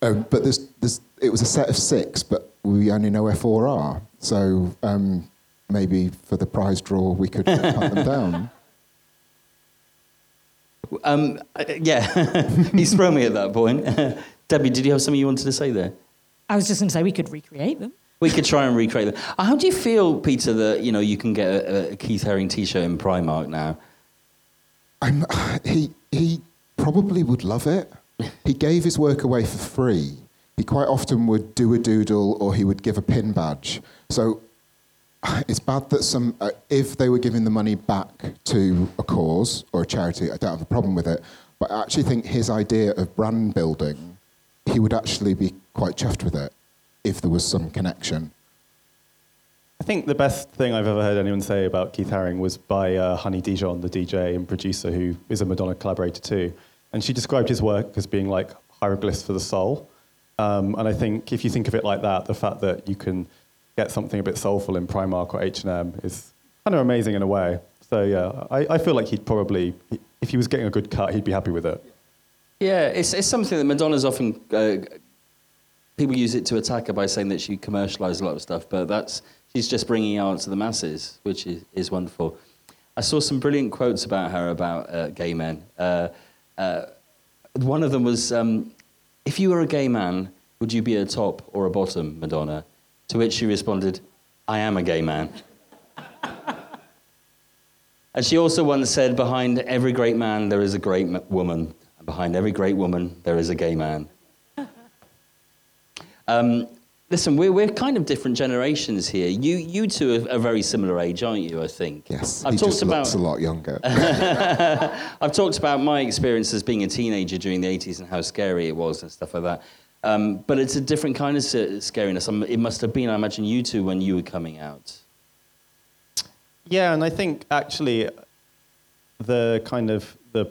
Um, but there's, there's, it was a set of six, but we only know where four are. So um, maybe for the prize draw, we could cut them down. Um, uh, yeah, he's thrown me at that point. Debbie, did you have something you wanted to say there? I was just going to say we could recreate them. We could try and recreate them. How do you feel, Peter, that you know you can get a, a Keith Haring T-shirt in Primark now? I'm, he, he probably would love it. He gave his work away for free. He quite often would do a doodle or he would give a pin badge. So it's bad that some, uh, if they were giving the money back to a cause or a charity, I don't have a problem with it. But I actually think his idea of brand building, he would actually be quite chuffed with it if there was some connection. I think the best thing I've ever heard anyone say about Keith Haring was by uh, Honey Dijon, the DJ and producer who is a Madonna collaborator too. And she described his work as being like hieroglyphs for the soul. Um, and I think if you think of it like that, the fact that you can get something a bit soulful in Primark or H&M is kind of amazing in a way. So yeah, I, I feel like he'd probably, if he was getting a good cut, he'd be happy with it. Yeah, it's, it's something that Madonna's often, uh, people use it to attack her by saying that she commercialised a lot of stuff, but that's, she's just bringing out to the masses, which is, is wonderful. I saw some brilliant quotes about her about uh, gay men. Uh, uh, one of them was, um, if you were a gay man, would you be a top or a bottom, Madonna? To which she responded, I am a gay man. and she also once said, behind every great man, there is a great woman. And behind every great woman, there is a gay man. Um, listen, we're, we're kind of different generations here. You, you two are a very similar age, aren't you, I think? Yes, I've he talked just about, looks a lot younger. I've talked about my experience as being a teenager during the 80s and how scary it was and stuff like that. Um, but it's a different kind of scariness. Um, it must have been, I imagine, you two when you were coming out. Yeah, and I think actually the kind of the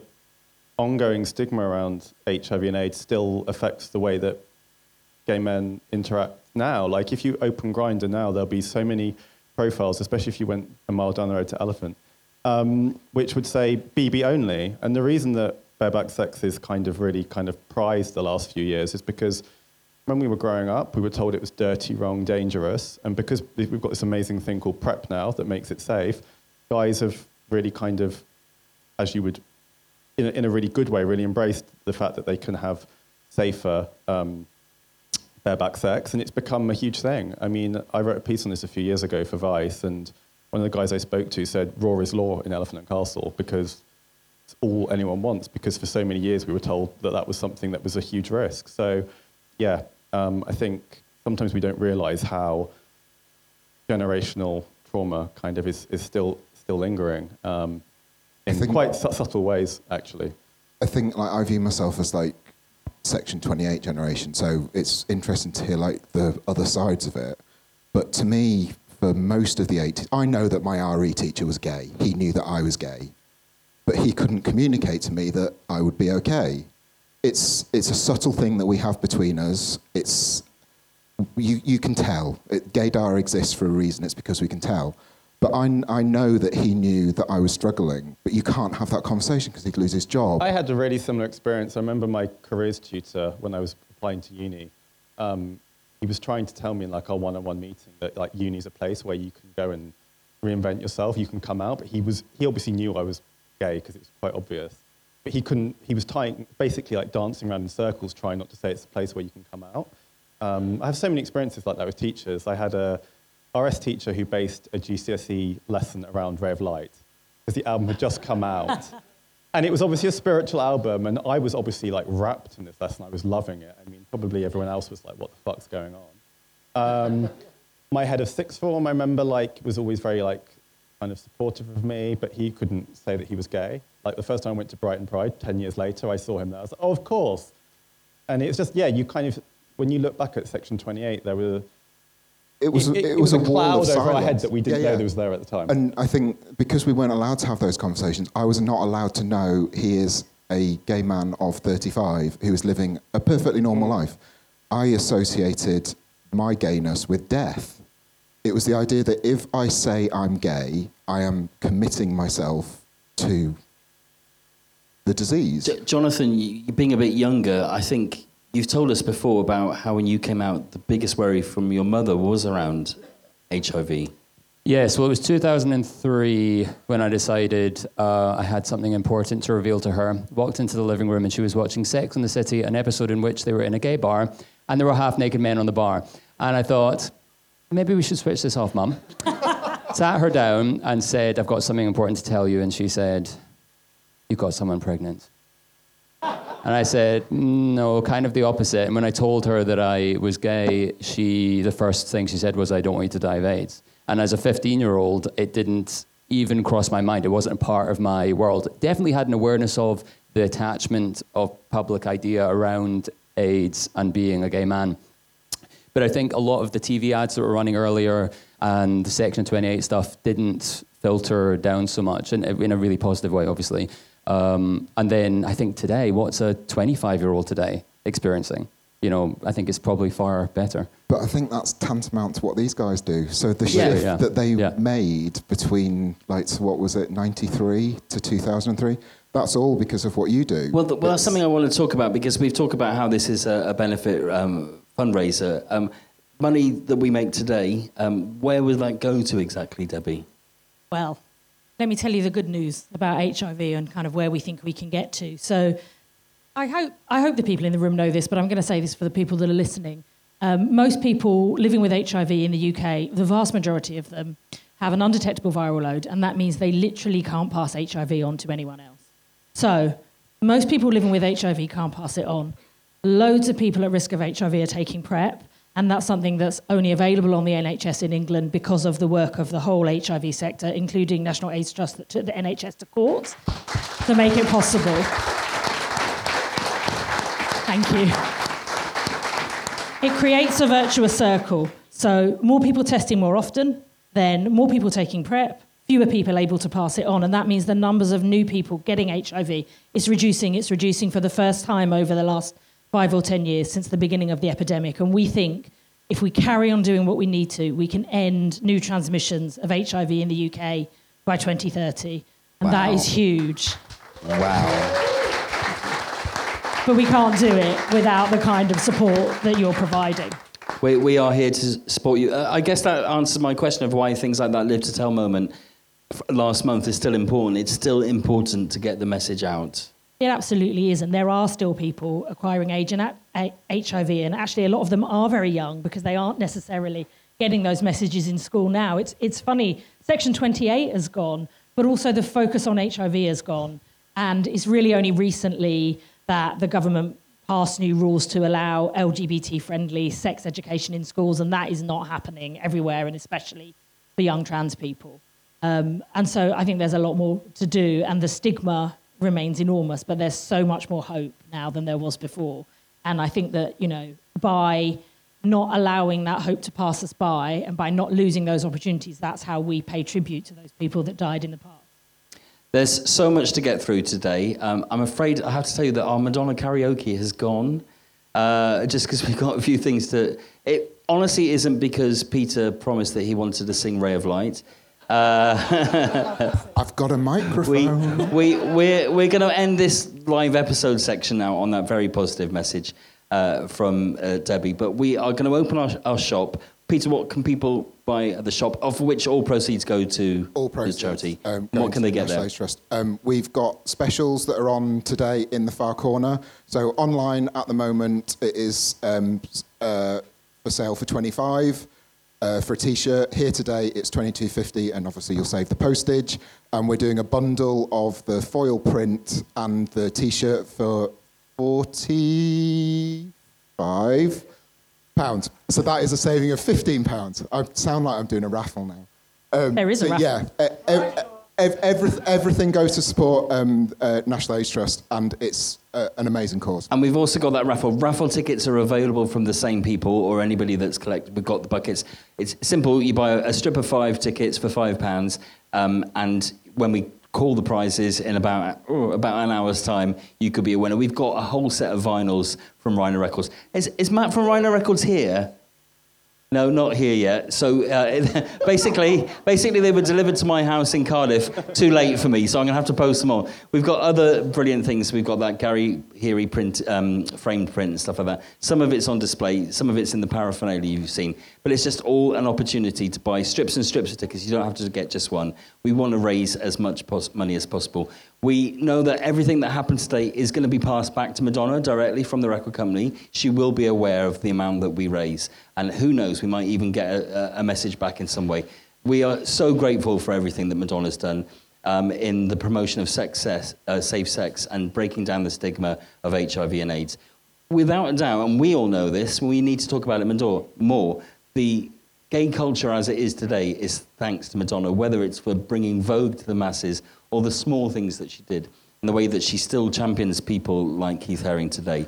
ongoing stigma around HIV and AIDS still affects the way that gay men interact now. Like if you open Grindr now, there'll be so many profiles, especially if you went a mile down the road to Elephant, um, which would say BB only. And the reason that bareback sex is kind of really kind of prized the last few years is because when we were growing up, we were told it was dirty, wrong, dangerous. And because we've got this amazing thing called PrEP now that makes it safe, guys have really kind of, as you would, in a, in a really good way, really embraced the fact that they can have safer um, bareback sex. And it's become a huge thing. I mean, I wrote a piece on this a few years ago for Vice, and one of the guys I spoke to said, Raw is law in Elephant and Castle because it's all anyone wants because for so many years we were told that that was something that was a huge risk. So, yeah, um, I think sometimes we don't realize how generational trauma kind of is, is still, still lingering um, in quite su- subtle ways, actually. I think like I view myself as like Section 28 generation, so it's interesting to hear like the other sides of it. But to me, for most of the 80s, I know that my RE teacher was gay. He knew that I was gay but he couldn't communicate to me that I would be okay. It's, it's a subtle thing that we have between us. It's, you, you can tell. It, gaydar exists for a reason. It's because we can tell. But I, I know that he knew that I was struggling, but you can't have that conversation because he'd lose his job. I had a really similar experience. I remember my careers tutor when I was applying to uni. Um, he was trying to tell me in like our one-on-one meeting that like uni is a place where you can go and reinvent yourself. You can come out. But he was he obviously knew I was gay because it was quite obvious. But he couldn't, he was tying, basically like dancing around in circles trying not to say it's a place where you can come out. Um, I have so many experiences like that with teachers. I had a RS teacher who based a GCSE lesson around Ray of Light because the album had just come out. and it was obviously a spiritual album, and I was obviously like wrapped in this lesson. I was loving it. I mean, probably everyone else was like, what the fuck's going on? Um, my head of sixth form, I remember, like, was always very like kind of supportive of me, but he couldn't say that he was gay. Like the first time I went to Brighton Pride, 10 years later, I saw him there. I was like, oh, of course. And it's just, yeah, you kind of, when you look back at Section 28, there were it was It- it, it was, was a cloud over our silence. head that we didn't know that was there at the time. And I think because we weren't allowed to have those conversations, I was not allowed to know he is a gay man of 35 who is living a perfectly normal life. I associated my gayness with death. It was the idea that if I say I'm gay, I am committing myself to the disease. J- Jonathan, you, you being a bit younger, I think you've told us before about how when you came out, the biggest worry from your mother was around HIV. Yes, well, it was 2003 when I decided uh, I had something important to reveal to her. Walked into the living room and she was watching Sex and the City, an episode in which they were in a gay bar and there were half naked men on the bar. And I thought, maybe we should switch this off, Mum. Sat her down and said, I've got something important to tell you. And she said, You've got someone pregnant. And I said, no, kind of the opposite. And when I told her that I was gay, she, the first thing she said was, I don't want you to die of AIDS. And as a 15 year old, it didn't even cross my mind. It wasn't a part of my world. Definitely had an awareness of the attachment of public idea around AIDS and being a gay man. But I think a lot of the TV ads that were running earlier and the Section 28 stuff didn't filter down so much, in, in a really positive way, obviously. Um, and then I think today, what's a 25 year old today experiencing? You know, I think it's probably far better. But I think that's tantamount to what these guys do. So the Yeah, shift yeah. that they Yeah. made between, like, so what was it, 93 to 2003, that's all because of what you do. Well, th- well, that's something I want to talk about because we've talked about how this is a, a benefit um, fundraiser. Um, money that we make today, um, where would that go to exactly, Debbie? Well, let me tell you the good news about HIV and kind of where we think we can get to. So, I hope I hope the people in the room know this, but I'm going to say this for the people that are listening. Um, most people living with HIV in the UK, the vast majority of them, have an undetectable viral load, and that means they literally can't pass HIV on to anyone else. So, most people living with HIV can't pass it on. Loads of people at risk of HIV are taking PrEP, and that's something that's only available on the NHS in England because of the work of the whole HIV sector, including National AIDS Trust that took the NHS to court to make it possible. Thank you. It creates a virtuous circle. So, more people testing more often, then more people taking PrEP, fewer people able to pass it on. And that means the numbers of new people getting HIV is reducing. It's reducing for the first time over the last five or 10 years since the beginning of the epidemic. And we think if we carry on doing what we need to, we can end new transmissions of HIV in the UK by 2030. And that Wow. is huge. Wow. But we can't do it without the kind of support that you're providing. We, we are here to support you. Uh, I guess that answers my question of why things like that Live to Tell moment last month is still important. It's still important to get the message out. It absolutely is, and there are still people acquiring AIDS and a- HIV, and actually a lot of them are very young because they aren't necessarily getting those messages in school now. It's it's funny. Section 28 has gone, but also the focus on HIV has gone, and it's really only recently that the government passed new rules to allow LGBT-friendly sex education in schools, and that is not happening everywhere, and especially for young trans people. Um, and so I think there's a lot more to do, and the stigma remains enormous, but there's so much more hope now than there was before. And I think that, you know, by not allowing that hope to pass us by and by not losing those opportunities, that's how we pay tribute to those people that died in the past. There's so much to get through today. Um, I'm afraid I have to tell you that our Madonna karaoke has gone, uh, just because we've got a few things to. It honestly isn't because Peter promised that he wanted to sing "Ray of Light." Uh, I've got a microphone. we, we, we're we're going to end this live episode section now on that very positive message uh, from uh, Debbie. But we are going to open our, our shop. Peter, what can people buy at the shop, of which all proceeds go to all the charity? Um, what can they get there? Trust. Um, we've got specials that are on today in the far corner. So online at the moment, it is um, uh, for sale for 25. Uh, for a t-shirt here today it's 22.50 and obviously you'll save the postage. And we're doing a bundle of the foil print and the t-shirt for 45 pounds. So that is a saving of 15 pounds. I sound like i'm doing a raffle now. Um, There is a raffle. yeah uh, uh, ev- every, everything goes to support um, uh, National AIDS Trust, and it's uh, an amazing cause. And we've also got that raffle. Raffle tickets are available from the same people or anybody that's collected. We've got the buckets. It's simple. You buy a, a strip of five tickets for five pounds, um, and when we call the prizes in about oh, about an hour's time, you could be a winner. We've got a whole set of vinyls from Rhino Records. Is, is Matt from Rhino Records here? No, not here yet. So uh, basically, basically they were delivered to my house in Cardiff. Too late for me, so I'm going to have to post them on. We've got other brilliant things. We've got that Gary Heery print, um, framed print and stuff like that. Some of it's on display. Some of it's in the paraphernalia you've seen. But it's just all an opportunity to buy strips and strips of tickets. You don't have to get just one. We want to raise as much pos- money as possible. We know that everything that happens today is going to be passed back to Madonna directly from the record company. She will be aware of the amount that we raise. And who knows, we might even get a, a message back in some way. We are so grateful for everything that Madonna's done um, in the promotion of sex, uh, safe sex and breaking down the stigma of HIV and AIDS. Without a doubt, and we all know this, we need to talk about it more. The gay culture as it is today is thanks to Madonna, whether it's for bringing Vogue to the masses or the small things that she did, and the way that she still champions people like Keith Haring today.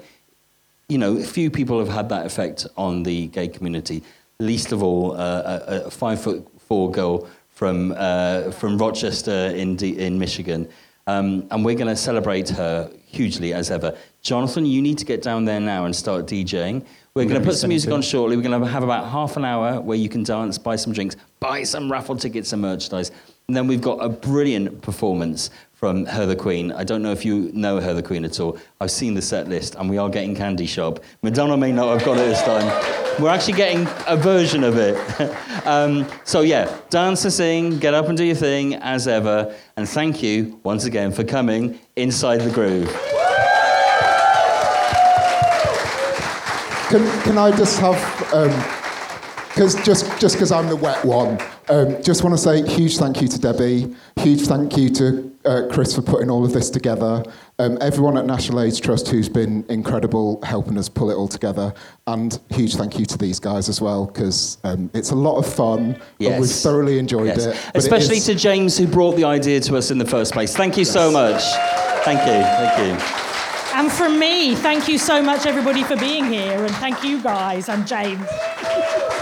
You know, few people have had that effect on the gay community, least of all uh, a, a five foot four girl from, uh, from Rochester in, D- in Michigan. Um, and we're going to celebrate her hugely as ever. Jonathan, you need to get down there now and start DJing. We're going to put some music on shortly. We're going to have about half an hour where you can dance, buy some drinks, buy some raffle tickets and merchandise. And then we've got a brilliant performance from Her the Queen. I don't know if you know Her the Queen at all. I've seen the set list and we are getting Candy Shop. Madonna may not have got it this time. We're actually getting a version of it. um, so, yeah, dance and sing, get up and do your thing as ever. And thank you once again for coming inside the groove. Can, can I just have, because um, just just because I'm the wet one, um, just want to say huge thank you to Debbie, huge thank you to uh, Chris for putting all of this together, um, everyone at National AIDS Trust who's been incredible helping us pull it all together, and huge thank you to these guys as well because um, it's a lot of fun yes. and we've thoroughly enjoyed yes. it. Especially it is... to James who brought the idea to us in the first place. Thank you yes. so much. Thank you. Thank you. And from me, thank you so much, everybody, for being here. And thank you guys. I'm James.